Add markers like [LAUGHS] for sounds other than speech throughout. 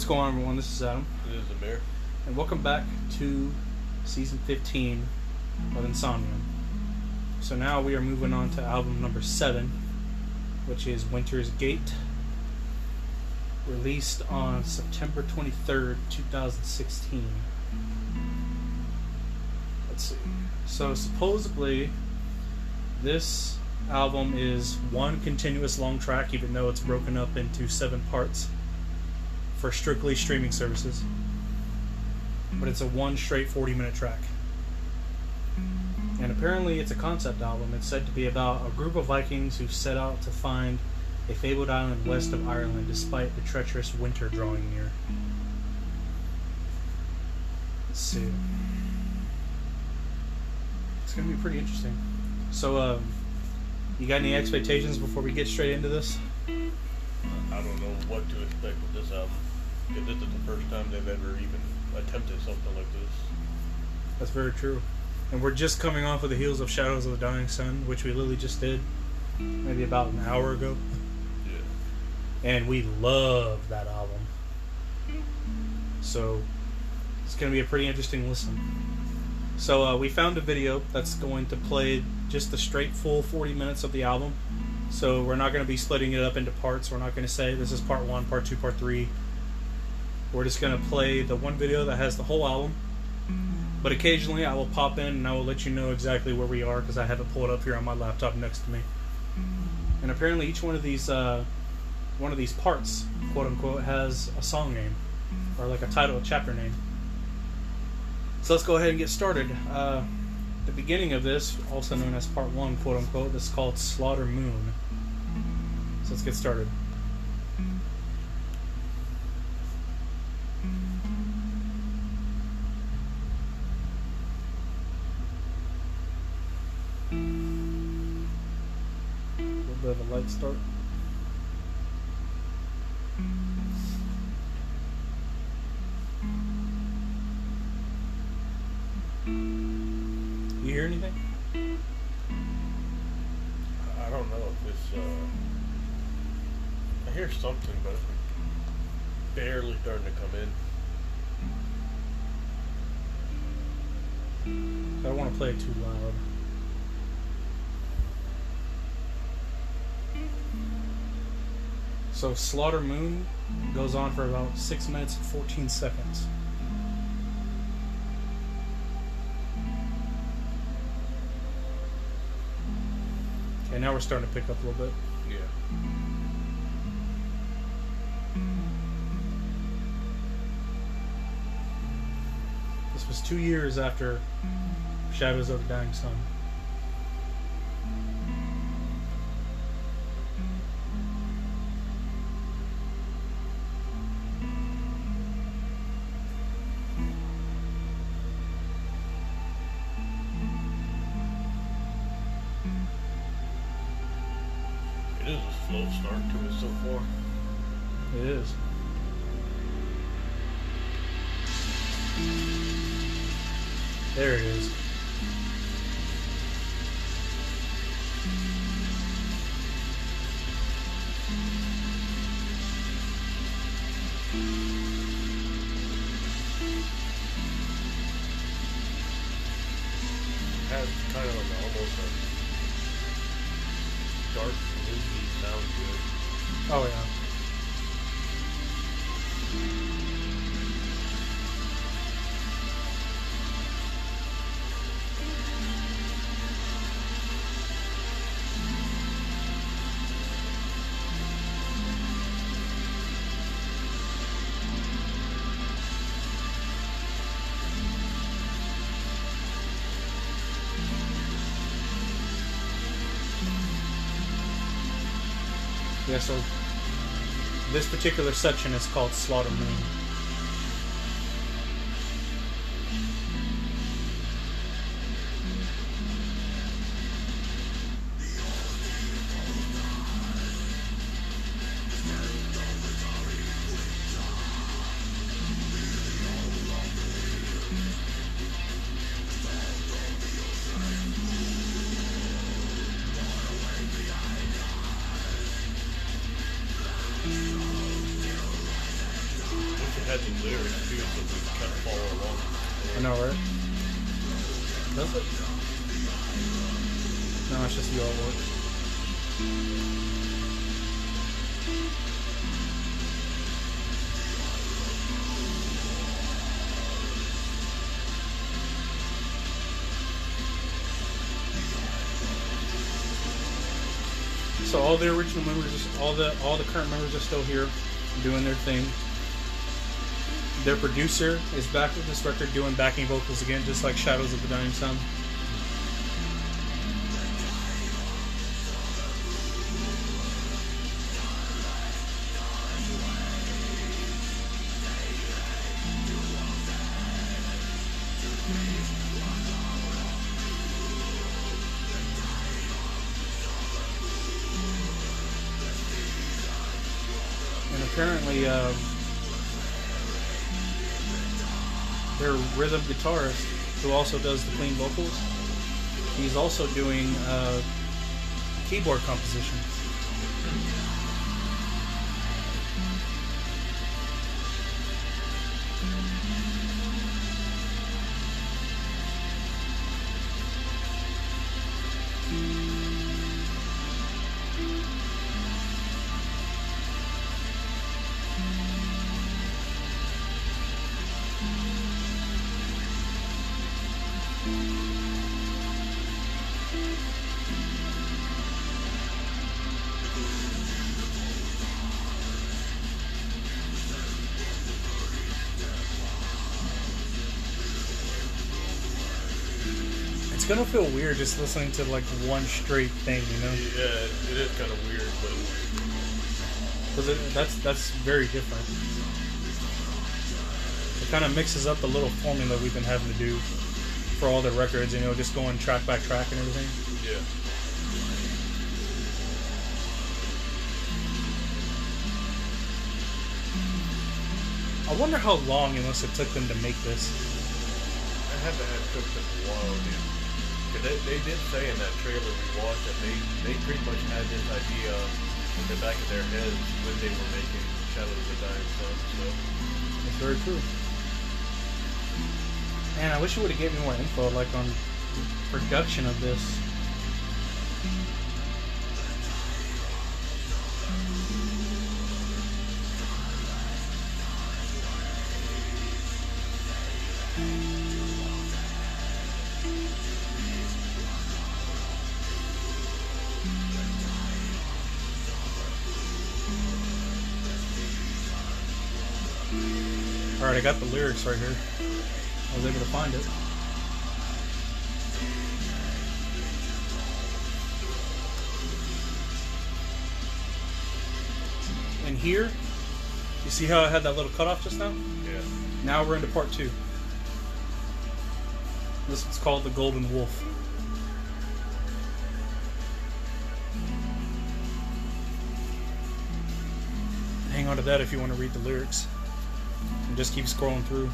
What's going on, everyone? This is Adam, This is Amir. and welcome back to season 15 of Insomnium. So now we are moving on to album number 7, which is Winter's Gate, released on September 23rd, 2016. Let's see. So supposedly, this album is one continuous long track, even though it's broken up into seven parts for strictly streaming services. But it's a one straight 40 minute track. And apparently, it's a concept album. It's said to be about a group of Vikings who set out to find a fabled island west of Ireland despite the treacherous winter drawing near. Let's see. It's going to be pretty interesting. So, um, you got any expectations before we get straight into this? I don't know what to expect with this this is the first time they've ever even attempted something like this. That's very true. And we're just coming off of the heels of Shadows of the Dying Sun, which we literally just did maybe about an hour ago. Yeah. And we love that album. So it's going to be a pretty interesting listen. So uh, we found a video that's going to play just the straight full 40 minutes of the album. So we're not going to be splitting it up into parts. We're not going to say this is part one, part two, part three. We're just going to play the one video that has the whole album. But occasionally I will pop in and I will let you know exactly where we are because I have it pulled up here on my laptop next to me. And apparently each one of these uh, one of these parts, quote unquote, has a song name or like a title, a chapter name. So let's go ahead and get started. Uh, the beginning of this, also known as part one, quote unquote, is called Slaughter Moon. So let's get started. A little bit of a light start. Barely starting to come in. I don't want to play it too loud. So Slaughter Moon goes on for about six minutes and fourteen seconds. Okay, now we're starting to pick up a little bit. Yeah. Was two years after Shadows of the Dying Sun. Yeah, so this particular section is called Slaughter Moon. All the all the current members are still here, doing their thing. Their producer is back with this record doing backing vocals again, just like Shadows of the Dying Sun. Rhythm guitarist, who also does the clean vocals, he's also doing uh, keyboard composition. Feel weird just listening to like one straight thing, you know? Yeah, it, it is kind of weird, but Because that's that's very different. It kind of mixes up the little formula we've been having to do for all the records, you know, just going track by track and everything. yeah. I wonder how long it must have took them to make this. I had to have took them a while, dude. 'Cause they, they did say in that trailer we watched that they, they pretty much had this idea in the back of their heads when they were making Shadow of the Dying Sun. So It's very true. Man, I wish you would have given me more info, like on production of this. Alright, I got the lyrics right here. I was able to find it. And here, you see how I had that little cutoff just now? yeah, Now we're into part two. This one's called The Golden Wolf. Hang on to that if you want to read the lyrics. And just keep scrolling through.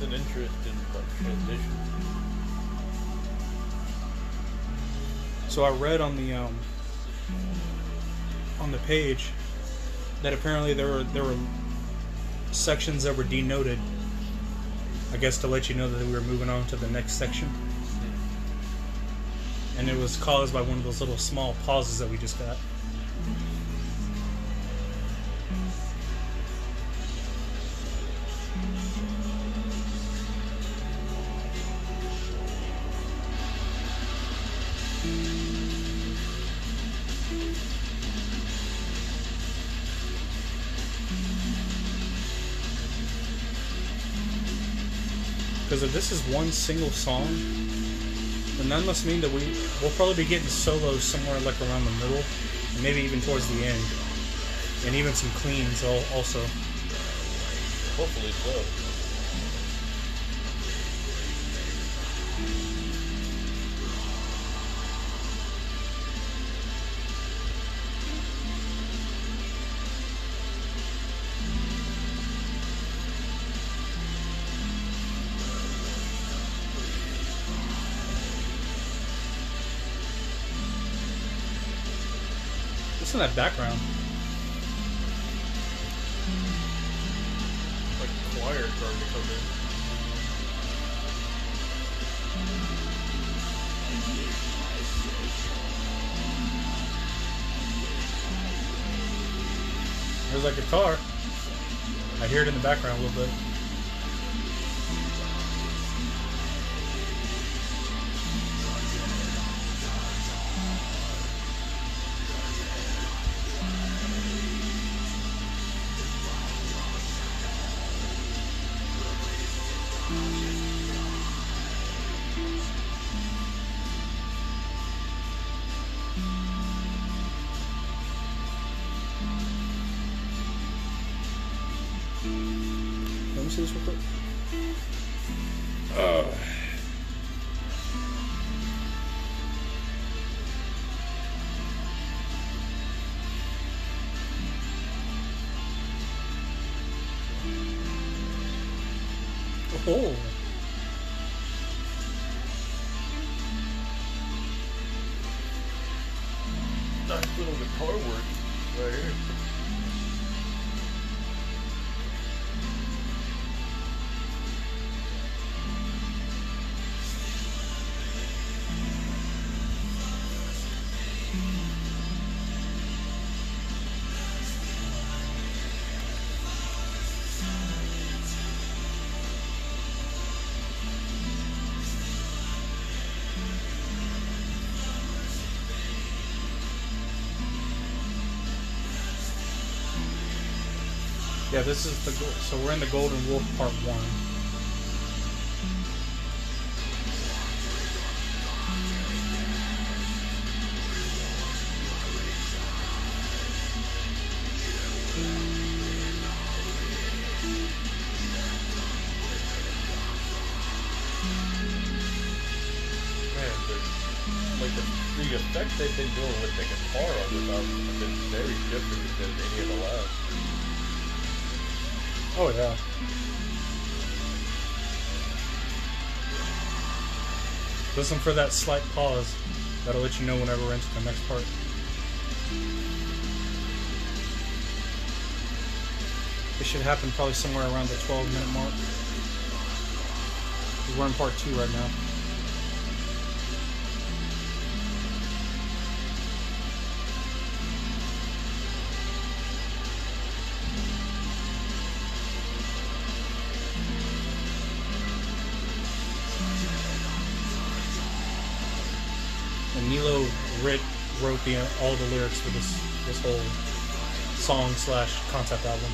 that's an interesting like, transition. So I read on the um, on the page that apparently there were there were sections that were denoted. I guess to let you know that we were moving on to the next section. And it was caused by one of those little small pauses that we just got. Because if this is one single song, then that must mean that we we'll probably be getting solos somewhere like around the middle, and maybe even towards the end, and even some cleans also. Hopefully so. What's in that background? Like choir starting to come in. There's a guitar. I hear it in the background a little bit. Yeah. This is the so we're in the Golden Wolf Part One. Oh yeah. Listen for that slight pause. That'll let you know whenever we're into the next part. It should happen probably somewhere around the 12 minute mark. We're in part two right now. Writ, wrote the all the lyrics for this this whole song slash concept album.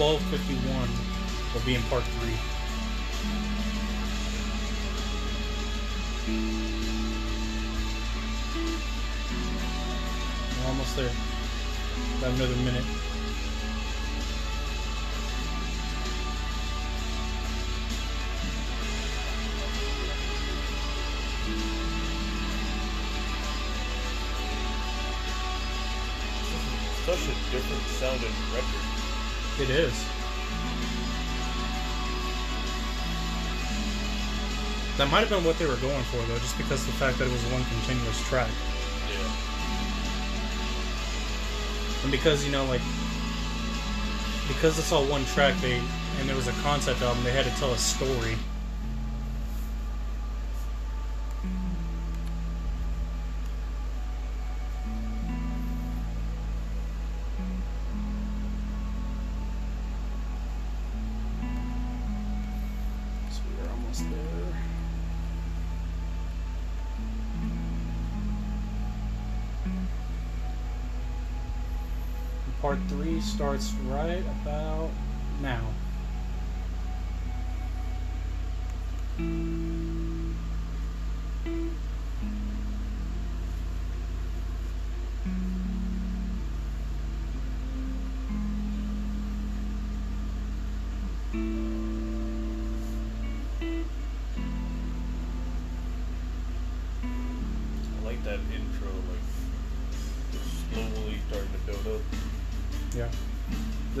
1251 will be in part three. We're almost there. About another minute. It is. That might have been what they were going for, though, just because of the fact that it was one continuous track. Yeah. And because, you know, like, because it's all one track, they, and there was a concept album, they had to tell a story. Part three starts right about now.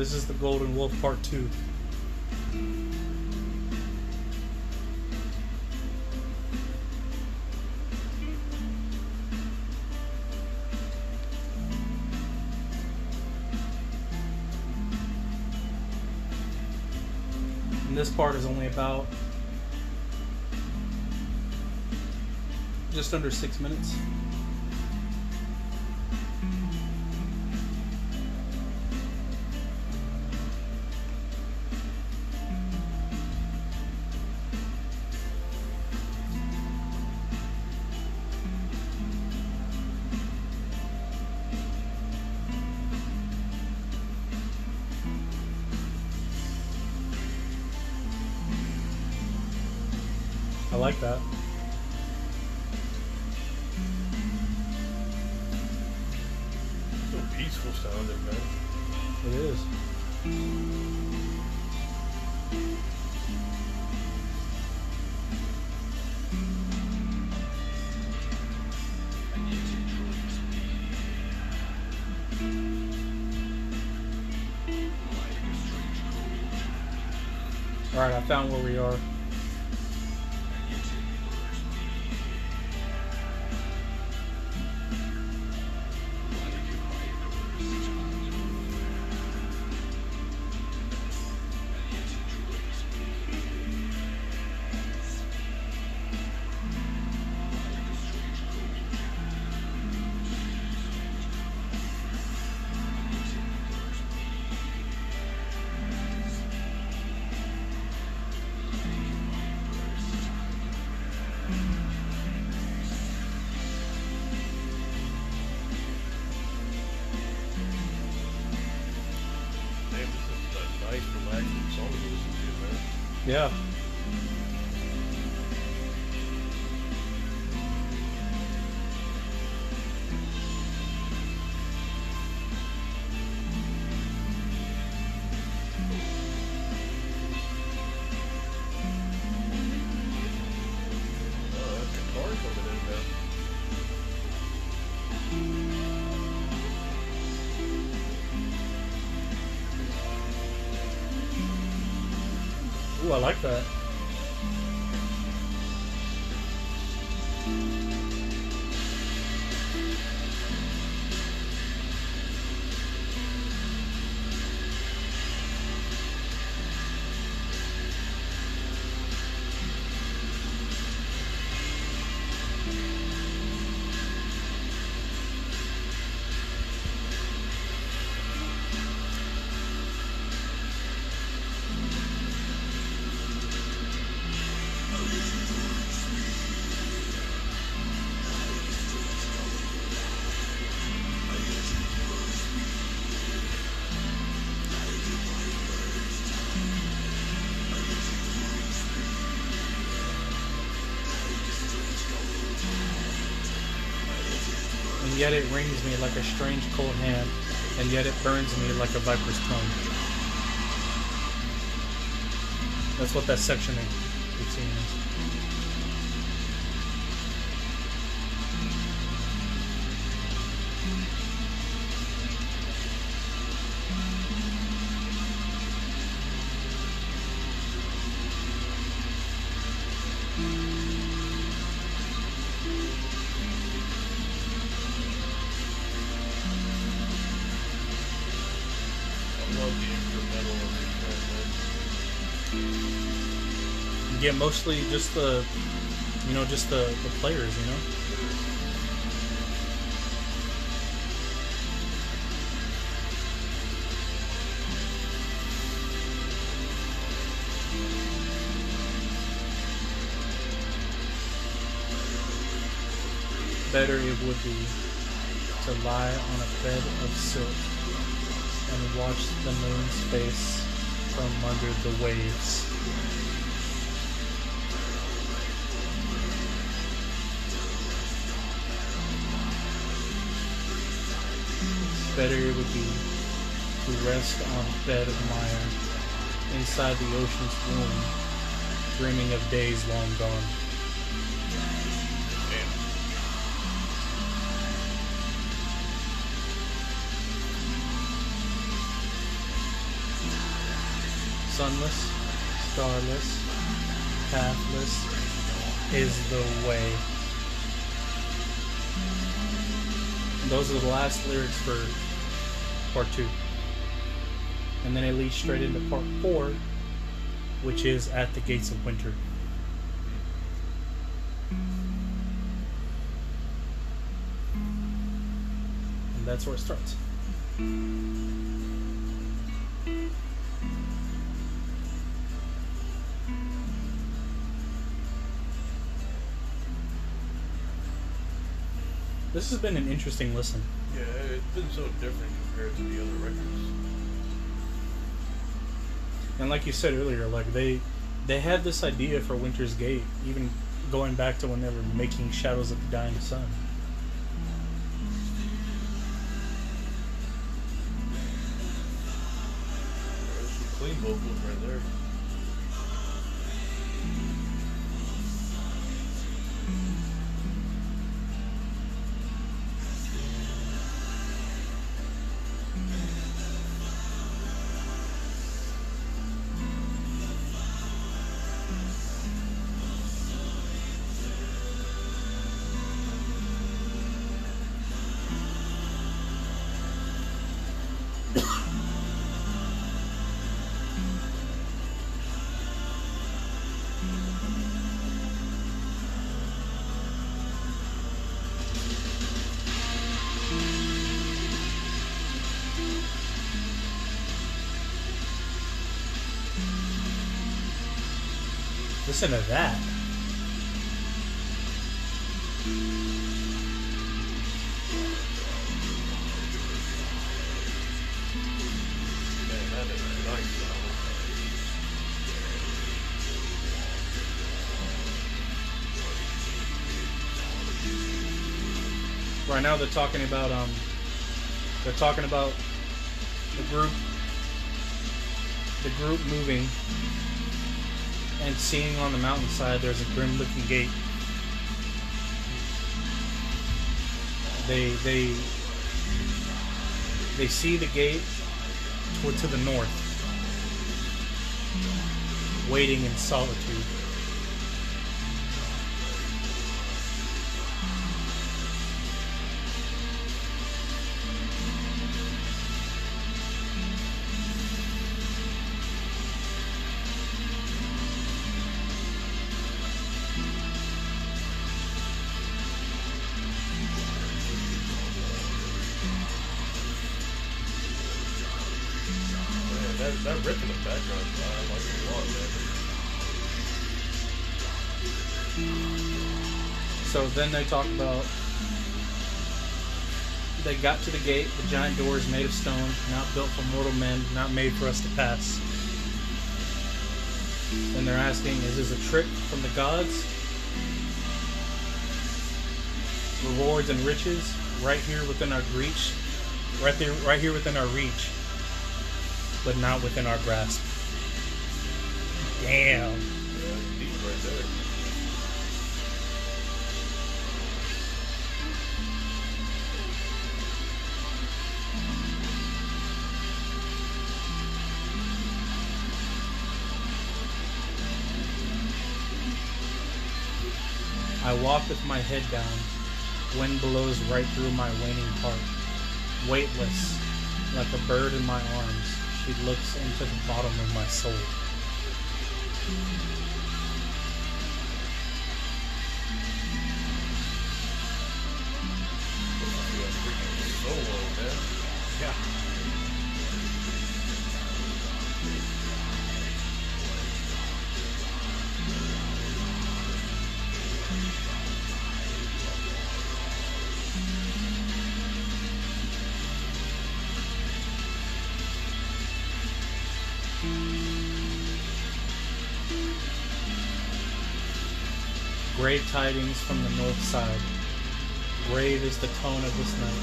This is the Golden Wolf Part 2. And this part is only about just under six minutes. Like that. So peaceful sounding, man. It is. Alright, I found where we are. I like that. Yet it rings me like a strange cold hand, and yet it burns me like a viper's tongue. That's what that section in 18 is. Get mostly just the, you know, just the, the players, you know? Better it would be to lie on a bed of silk and watch the moon's face from under the waves. Better it would be to rest on a bed of mire inside the ocean's womb, dreaming of days long gone. Sunless, starless, pathless is the way. Those are the last lyrics for part two. And then it leads straight into part four, which is At the Gates of Winter. And that's where it starts. This has been an interesting listen. Yeah, it's been so different compared to the other records. And like you said earlier, like they they had this idea for Winter's Gate, even going back to when they were making Shadows of the Dying Sun. There's some clean vocals right there. Listen to that. Right now they're talking about um they're talking about the group the group moving and seeing on the mountainside there's a grim looking gate. They they they see the gate toward to the north, waiting in solitude. Then they talk about they got to the gate, the giant door is made of stone, not built for mortal men, not made for us to pass. And they're asking, is this a trick from the gods? Rewards and riches right here within our reach, right there, right here within our reach, but not within our grasp. Damn. Yeah, deep right there. Walk with my head down. Wind blows right through my waning heart. Weightless, like a bird in my arms, she looks into the bottom of my soul. Tidings from the north side. Grave is the tone of this night.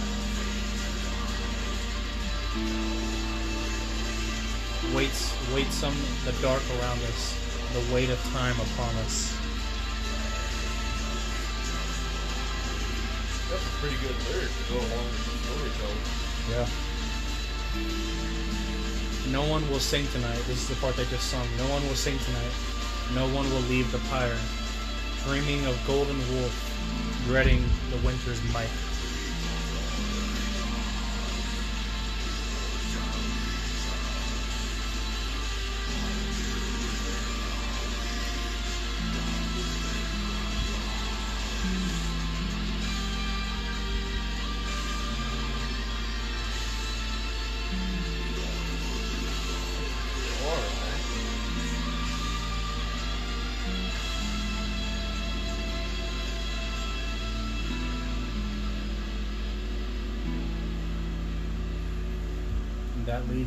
Waits, waits some the dark around us, the weight of time upon us. That's a pretty good lyric to go along with the storytelling. Yeah. No one will sing tonight. This is the part they just sung. No one will sing tonight. No one will leave the pyre. Dreaming of golden wolf, dreading the winter's might.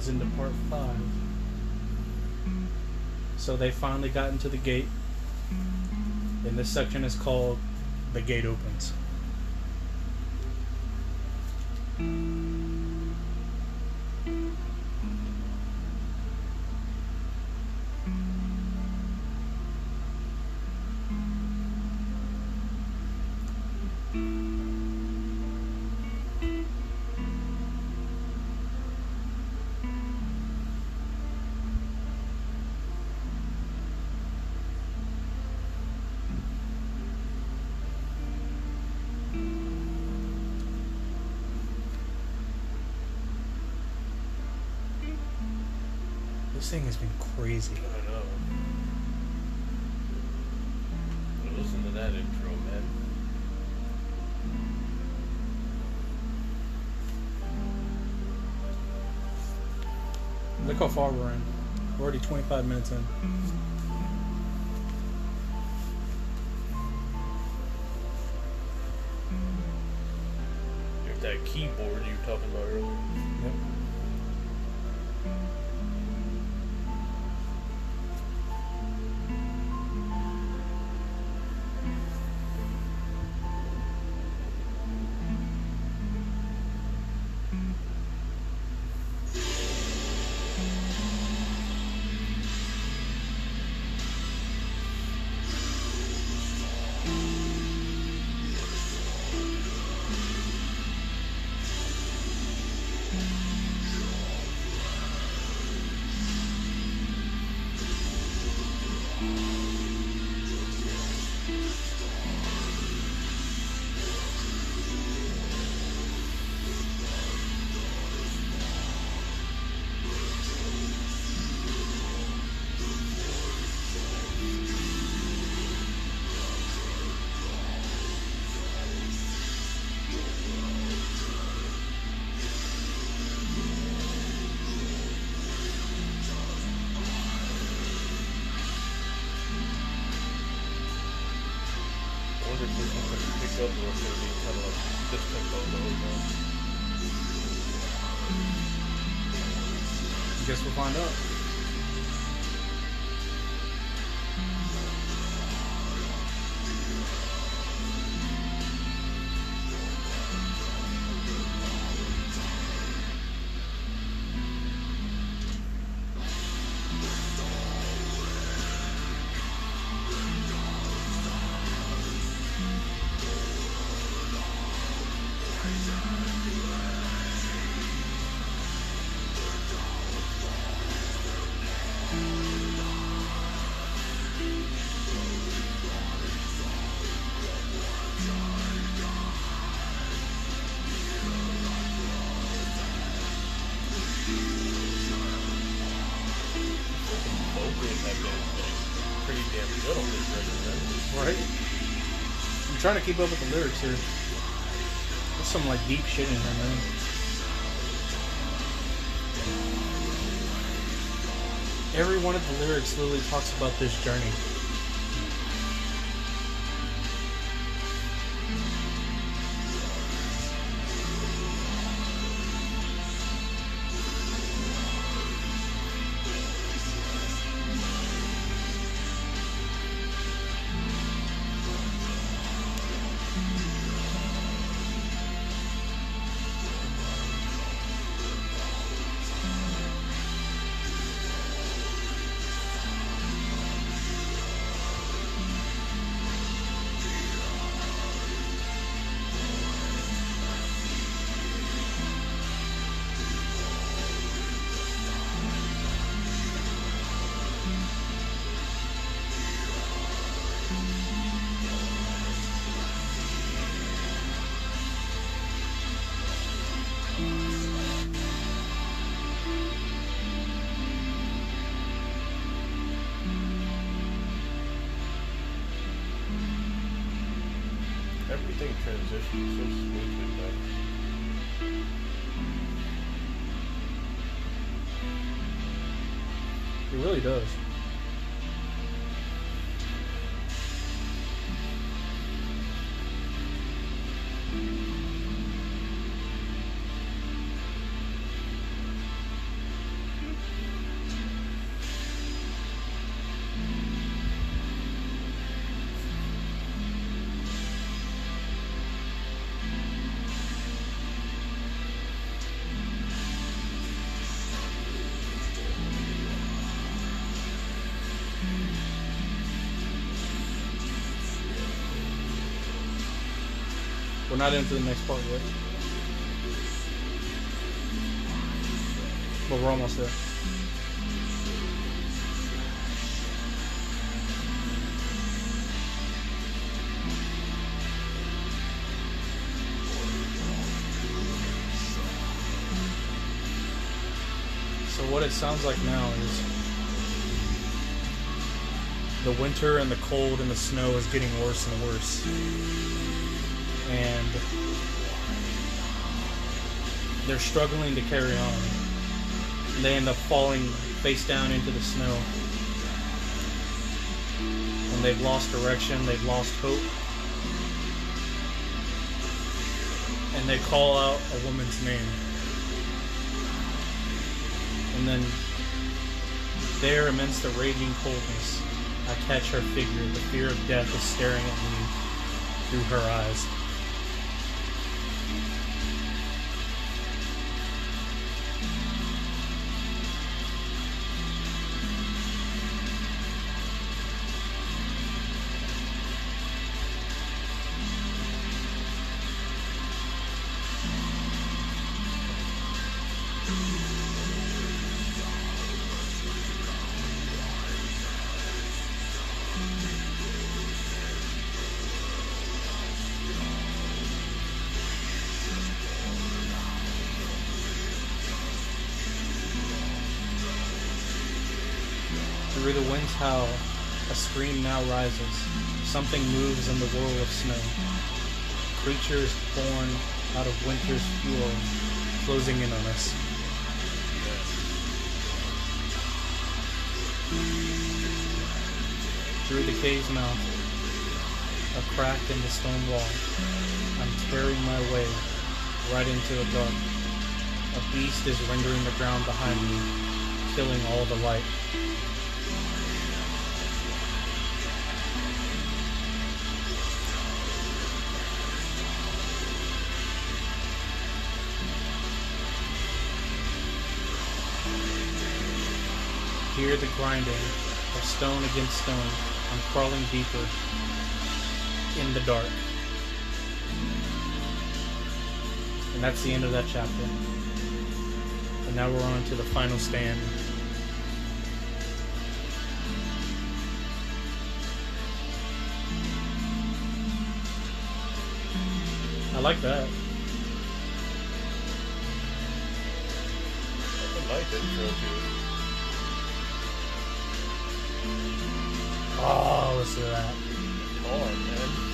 Leads into part five. So they finally got into the gate. And this section is called The Gate Opens. This thing has been crazy. I know. But listen to that intro, man. Look how far we're in. We're already 25 minutes in. Find out. Trying to keep up with the lyrics here. There's some like deep shit in there, man. Every one of the lyrics literally talks about this journey. Really does. Not into the next part yet. But we're almost there. So what it sounds like now is the winter and the cold and the snow is getting worse and worse and they're struggling to carry on. And they end up falling face down into the snow. And they've lost direction, they've lost hope. And they call out a woman's name. And then, there amidst the raging coldness, I catch her figure. The fear of death is staring at me through her eyes. The wind's howl, a scream now rises. Something moves in the whirl of snow. Creatures born out of winter's fuel, closing in on us. Through the cave's mouth, a crack in the stone wall, I'm tearing my way right into the dark. A beast is rendering the ground behind me, killing all the light. Hear the grinding of stone against stone. I'm crawling deeper in the dark. And that's the end of that chapter. And now we're on to the final stand. I like that. I like intro to Oh, let's do that. Hard, man.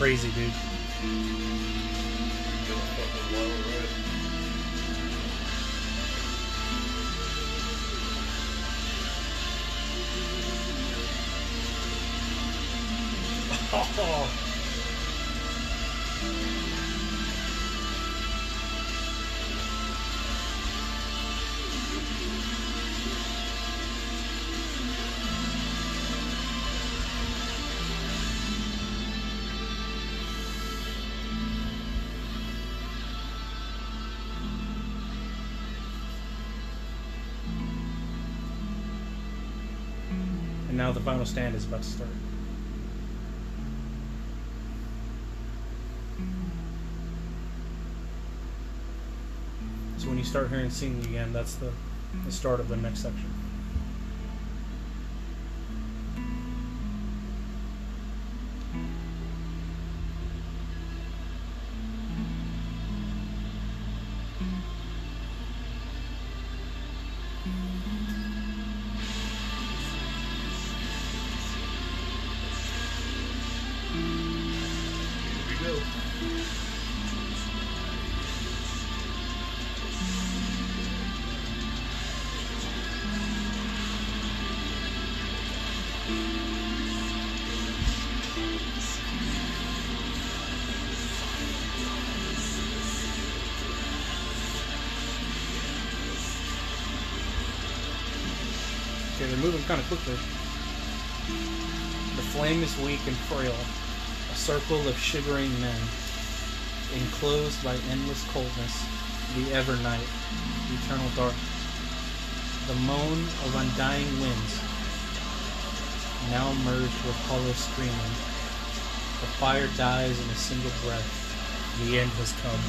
Crazy, dude. now the final stand is about to start. So when you start hearing singing again, that's the, the start of the next section. Quickly. The flame is weak and frail, a circle of shivering men, enclosed by endless coldness, the ever night, eternal dark. The moan of undying winds, now merged with hollow screaming. The fire dies in a single breath. The end has come.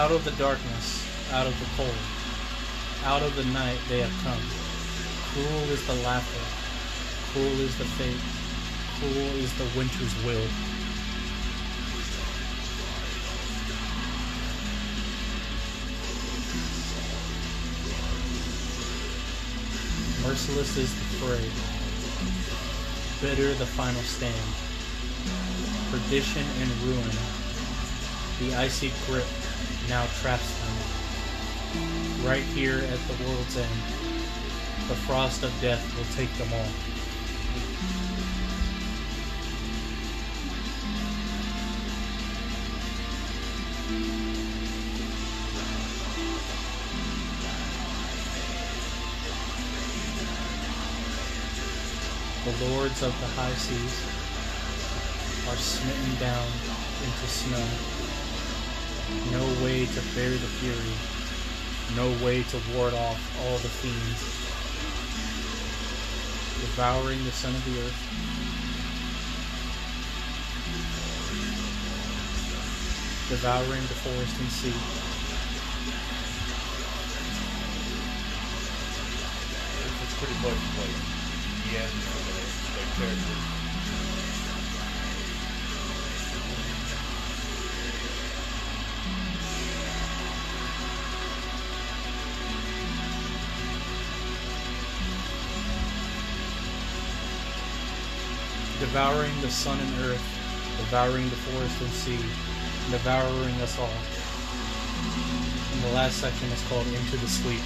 Out of the darkness, out of the cold, out of the night they have come. Cruel is the laughter, cruel is the fate, cruel is the winter's will. Merciless is the fray, bitter the final stand, perdition and ruin. The icy grip now traps them. Right here at the world's end, the frost of death will take them all. The lords of the high seas are smitten down into snow. No way to bury the fury, no way to ward off all the fiends, devouring the sun of the earth. Devouring the forest and sea, is pretty much like the end for the character. Devouring the sun and earth, devouring the forest and sea, devouring us all. And the last section is called Into the Sleep.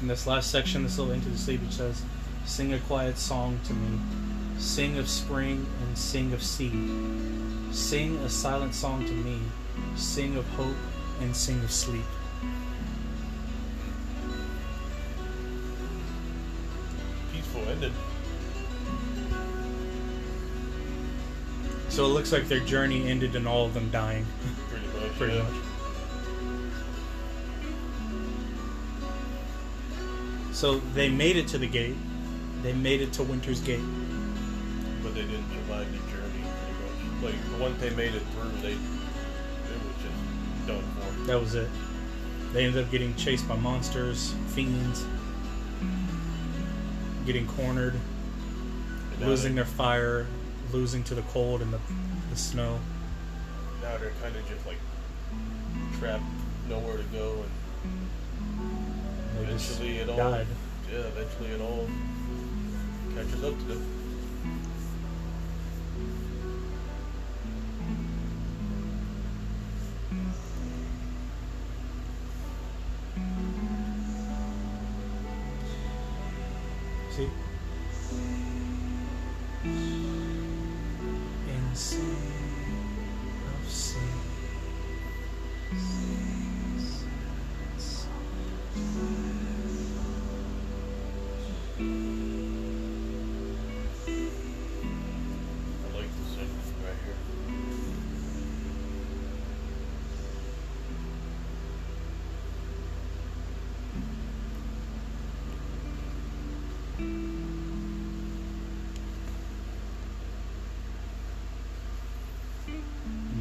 In this last section, this little Into the Sleep, it says, Sing a quiet song to me. Sing of spring and sing of seed. Sing a silent song to me. Sing of hope and sing of sleep. Peaceful ended. So it looks like their journey ended in all of them dying, Pretty much. [LAUGHS] pretty yeah. much. So they made it to the gate. They made it to Winter's Gate. They didn't survive the journey pretty much. Like once they made it through they it was just done for. That was it. They ended up getting chased by monsters, fiends, getting cornered, losing they, their fire, losing to the cold and the, the snow. now they're kinda just like trapped nowhere to go and They just eventually it all died. yeah, eventually it all catches up to them.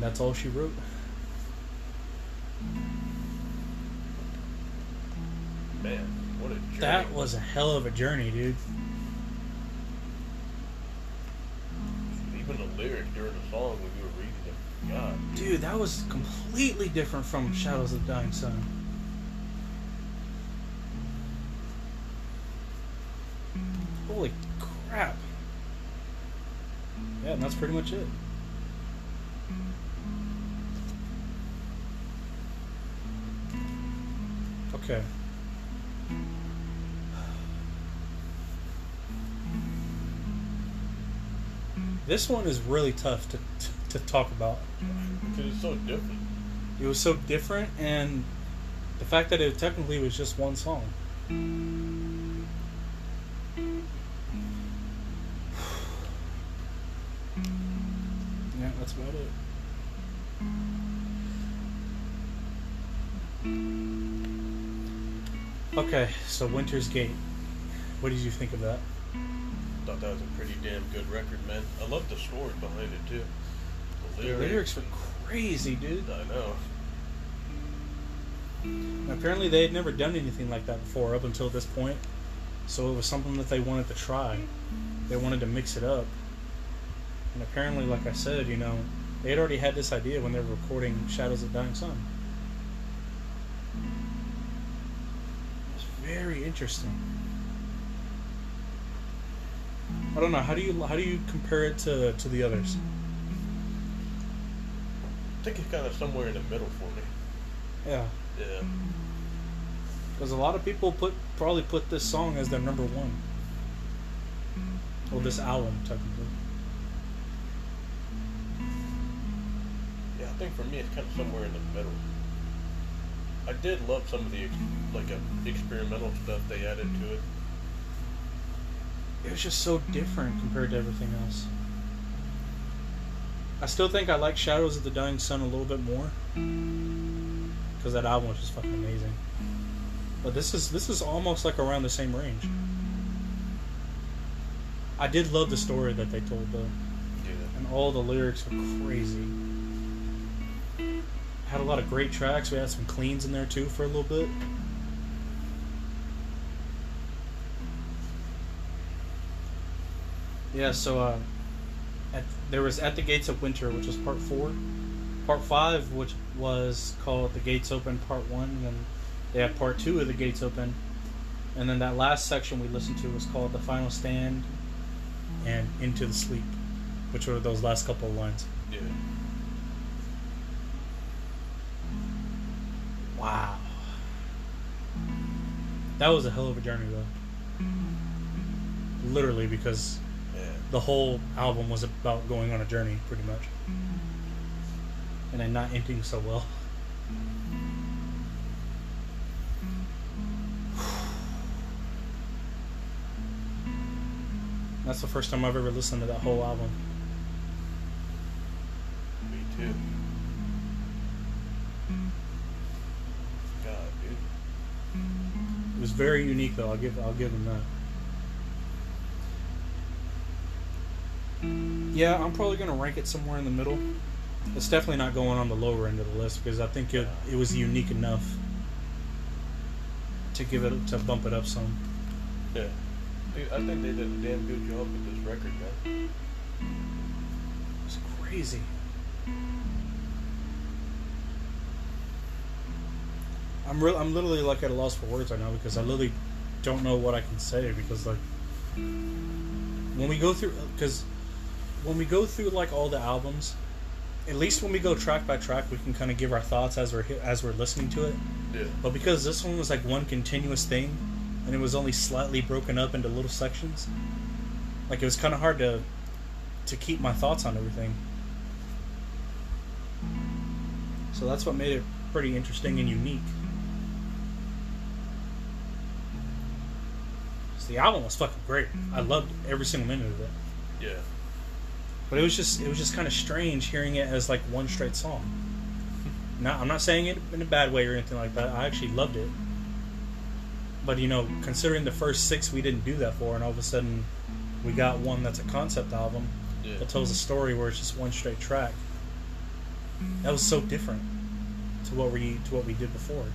And that's all she wrote. Man, what a journey. That was a hell of a journey, dude. even the lyrics during the song when you were reading them. God, Dude, that was completely different from Shadows of the Dying Sun. Holy crap. Yeah, and that's pretty much it. Okay. This one is really tough to, to, to talk about. because it's so different. It was so different, and the fact that it technically was just one song. Okay, so Winter's Gate. What did you think of that? I Thought that was a pretty damn good record, man. I love the story behind it too. The The lyrics were crazy, dude. I know. Apparently, they had never done anything like that before up until this point. So it was something that they wanted to try. They wanted to mix it up. And apparently, like I said, you know, they had already had this idea when they were recording Shadows of Dying Sun. Interesting. I don't know. How do you how do you compare it to to the others? I think it's kind of somewhere in the middle for me. Yeah, Yeah. because a lot of people put probably put this song as their number one. Well, this mm. album technically. Yeah, I think for me it's kind of somewhere in the middle. I did love some of the ex- like uh, experimental stuff they added to it. it was just so different compared to everything else. I still think I like Shadows of the Dying Sun a little bit more because that album was just fucking amazing. But this is this is almost like around the same range. I did love the story that they told though, Yeah. and all the lyrics were crazy. Had a lot of great tracks. We had some cleans in there too for a little bit. Yeah, so uh, at, there was At the Gates of Winter, which was part four. Part five, which was called The Gates Open Part one, and then they had part two of The Gates Open. And then that last section we listened to was called The Final Stand and Into the Sleep, which were those last couple of lines. Yeah. Wow. That was a hell of a journey, though. Literally, because Yeah. the whole album was about going on a journey, pretty much. And then not ending so well. That's the first time I've ever listened to that whole album. Me too. Was very unique, though. I'll give I'll give them that. Yeah, I'm probably gonna rank it somewhere in the middle. It's definitely not going on the lower end of the list because I think it it was unique enough to give it to bump it up some. Yeah. Dude, I think they did a damn good job with this record, man. It's crazy. I'm real. I'm literally like at a loss for words right now because I literally don't know what I can say because like when we go through because when we go through like all the albums, at least when we go track by track, we can kind of give our thoughts as we're as we're listening to it. Yeah. But because this one was like one continuous thing, and it was only slightly broken up into little sections, like it was kind of hard to to keep my thoughts on everything. So that's what made it pretty interesting and unique. The album was fucking great. I mm-hmm. loved every single minute of it. Yeah. But it was just it was just kind of strange hearing it as like one straight song. [LAUGHS] Now I'm not saying it in a bad way or anything like that. I actually loved it. But you know, considering the first six we didn't do that for, and all of a sudden we got one that's a concept album Yeah. that tells a story where it's just one straight track. That was so mm-hmm. different to what we to what we did before.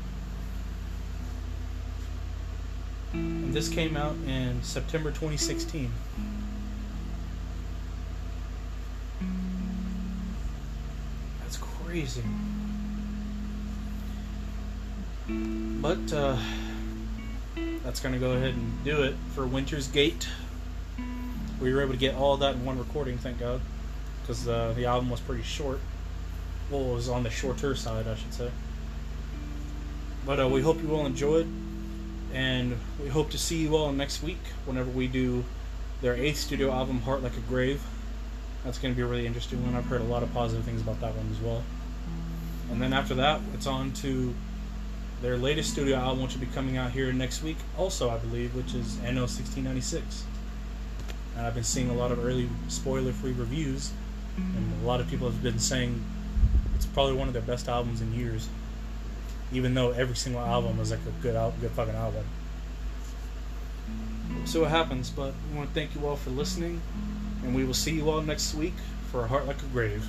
And this came out in September 2016. That's crazy. But uh, that's going to go ahead and do it for Winter's Gate. We were able to get all that in one recording, thank God, because uh, the album was pretty short. Well, it was on the shorter side, I should say. But uh, we hope you all enjoyed, and we hope to see you all next week whenever we do their eighth studio album, Heart Like a Grave. That's going to be a really interesting one. I've heard a lot of positive things about that one as well. And then after that, it's on to their latest studio album, which will be coming out here next week, also, I believe, which is Anno 1696. And I've been seeing a lot of early spoiler free reviews, and a lot of people have been saying it's probably one of their best albums in years. Even though every single album is like a good, good fucking album. See what happens, but we want to thank you all for listening, and we will see you all next week for A Heart Like a Grave.